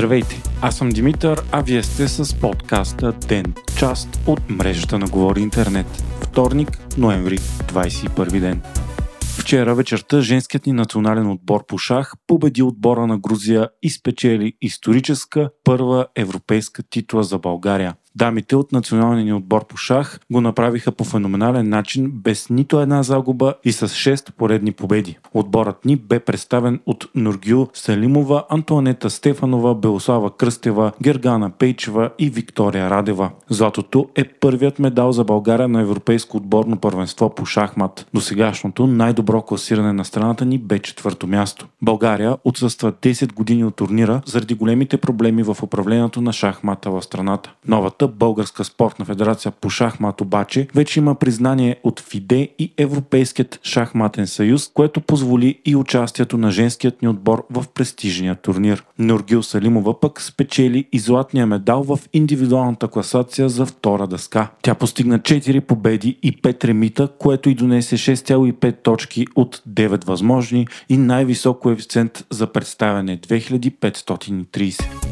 Здравейте, аз съм Димитър, а вие сте с подкаста Ден, част от мрежата на Говори Интернет. Вторник, ноември, 21 ден. Вчера вечерта женският ни национален отбор по шах победи отбора на Грузия и спечели историческа първа европейска титла за България. Дамите от националния ни отбор по шах го направиха по феноменален начин, без нито една загуба и с 6 поредни победи. Отборът ни бе представен от Нургю Салимова, Антуанета Стефанова, Белослава Кръстева, Гергана Пейчева и Виктория Радева. Златото е първият медал за България на Европейско отборно първенство по шахмат. До сегашното най-добро класиране на страната ни бе четвърто място. България отсъства 10 години от турнира заради големите проблеми в управлението на шахмата в страната. Новата Втората българска спортна федерация по шахмат обаче вече има признание от ФИДЕ и Европейският шахматен съюз, което позволи и участието на женският ни отбор в престижния турнир. Нургил Салимова пък спечели и златния медал в индивидуалната класация за втора дъска. Тя постигна 4 победи и 5 ремита, което и донесе 6,5 точки от 9 възможни и най-висок коефициент за представяне 2530.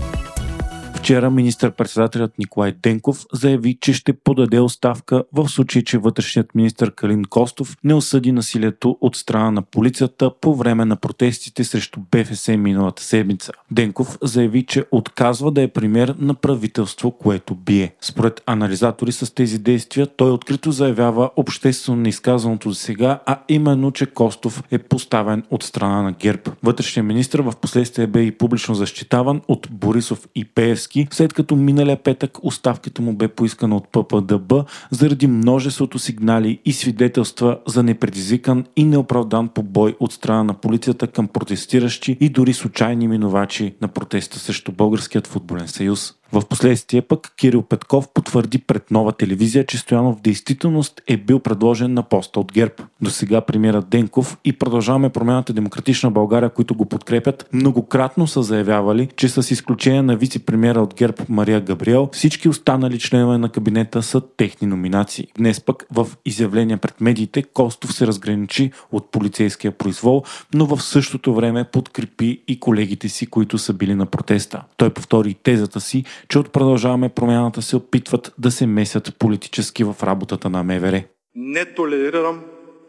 Вчера министър-председателят Николай Денков заяви, че ще подаде оставка в случай, че вътрешният министр Калин Костов не осъди насилието от страна на полицията по време на протестите срещу БФС миналата седмица. Денков заяви, че отказва да е пример на правителство, което бие. Според анализатори с тези действия, той открито заявява обществено неизказаното за сега, а именно, че Костов е поставен от страна на ГЕРБ. Вътрешният министр в последствие бе и публично защитаван от Борисов и Пеевски Пеевски, след като миналия петък оставката му бе поискана от ППДБ заради множеството сигнали и свидетелства за непредизвикан и неоправдан побой от страна на полицията към протестиращи и дори случайни минувачи на протеста срещу Българският футболен съюз. В последствие пък Кирил Петков потвърди пред нова телевизия, че Стоянов в действителност е бил предложен на поста от ГЕРБ. До сега премиерът Денков и продължаваме промяната Демократична България, които го подкрепят, многократно са заявявали, че с изключение на вице-премиера от ГЕРБ Мария Габриел, всички останали членове на кабинета са техни номинации. Днес пък в изявление пред медиите Костов се разграничи от полицейския произвол, но в същото време подкрепи и колегите си, които са били на протеста. Той повтори тезата си, че от продължаваме промяната се опитват да се месят политически в работата на МВР. Не толерирам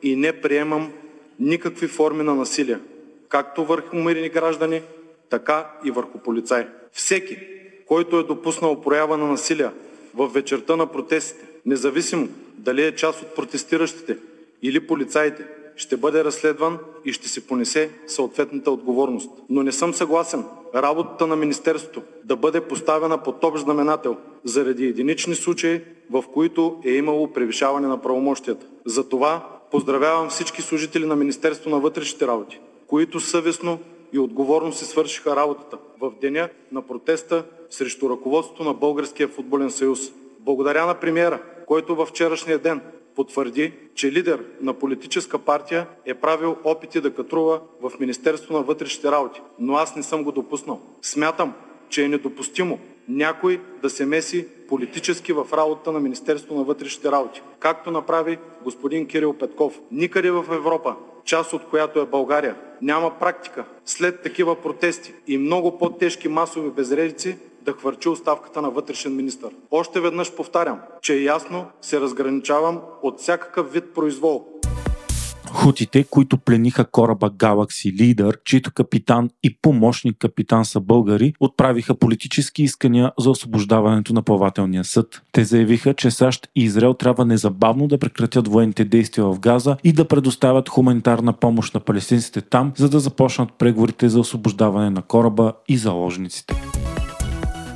и не приемам никакви форми на насилие, както върху мирни граждани, така и върху полицаи. Всеки, който е допуснал проява на насилие в вечерта на протестите, независимо дали е част от протестиращите или полицаите, ще бъде разследван и ще си понесе съответната отговорност. Но не съм съгласен работата на Министерството да бъде поставена под общ знаменател заради единични случаи, в които е имало превишаване на правомощията. Затова поздравявам всички служители на Министерството на вътрешните работи, които съвестно и отговорно си свършиха работата в деня на протеста срещу ръководството на Българския футболен съюз. Благодаря на премиера, който във вчерашния ден потвърди, че лидер на политическа партия е правил опити да катрува в Министерство на вътрешните работи, но аз не съм го допуснал. Смятам, че е недопустимо някой да се меси политически в работата на Министерство на вътрешните работи, както направи господин Кирил Петков. Никъде в Европа, част от която е България, няма практика след такива протести и много по-тежки масови безредици да хвърчи оставката на вътрешен министр. Още веднъж повтарям, че ясно се разграничавам от всякакъв вид произвол. Хутите, които плениха кораба Galaxy Leader, чието капитан и помощник капитан са българи, отправиха политически искания за освобождаването на плавателния съд. Те заявиха, че САЩ и Израел трябва незабавно да прекратят военните действия в Газа и да предоставят хуманитарна помощ на палестинците там, за да започнат преговорите за освобождаване на кораба и заложниците.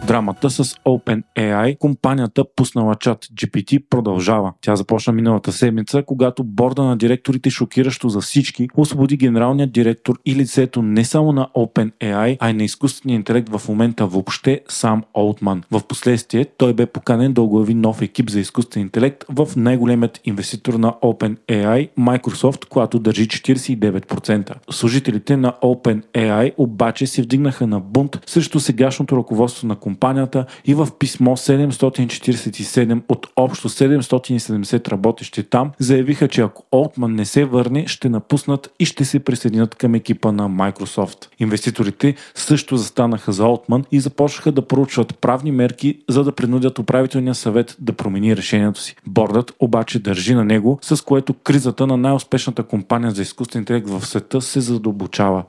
Драмата с OpenAI, компанията пуснала чат GPT, продължава. Тя започна миналата седмица, когато борда на директорите шокиращо за всички освободи генералният директор и лицето не само на OpenAI, а и на изкуствения интелект в момента въобще сам Олтман. В последствие той бе поканен да оглави нов екип за изкуствен интелект в най-големият инвеститор на OpenAI, Microsoft, която държи 49%. Служителите на OpenAI обаче се вдигнаха на бунт срещу сегашното ръководство на компанията компанията и в писмо 747 от общо 770 работещи там заявиха, че ако Олтман не се върне, ще напуснат и ще се присъединят към екипа на Microsoft. Инвеститорите също застанаха за Олтман и започнаха да проучват правни мерки, за да принудят управителния съвет да промени решението си. Бордът обаче държи на него, с което кризата на най-успешната компания за изкуствен интелект в света се задълбочава.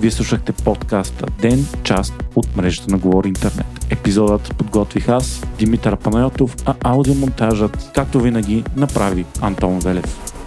Вие слушахте подкаста Ден, част от мрежата на Говори Интернет. Епизодът подготвих аз, Димитър Панайотов, а аудиомонтажът, както винаги, направи Антон Велев.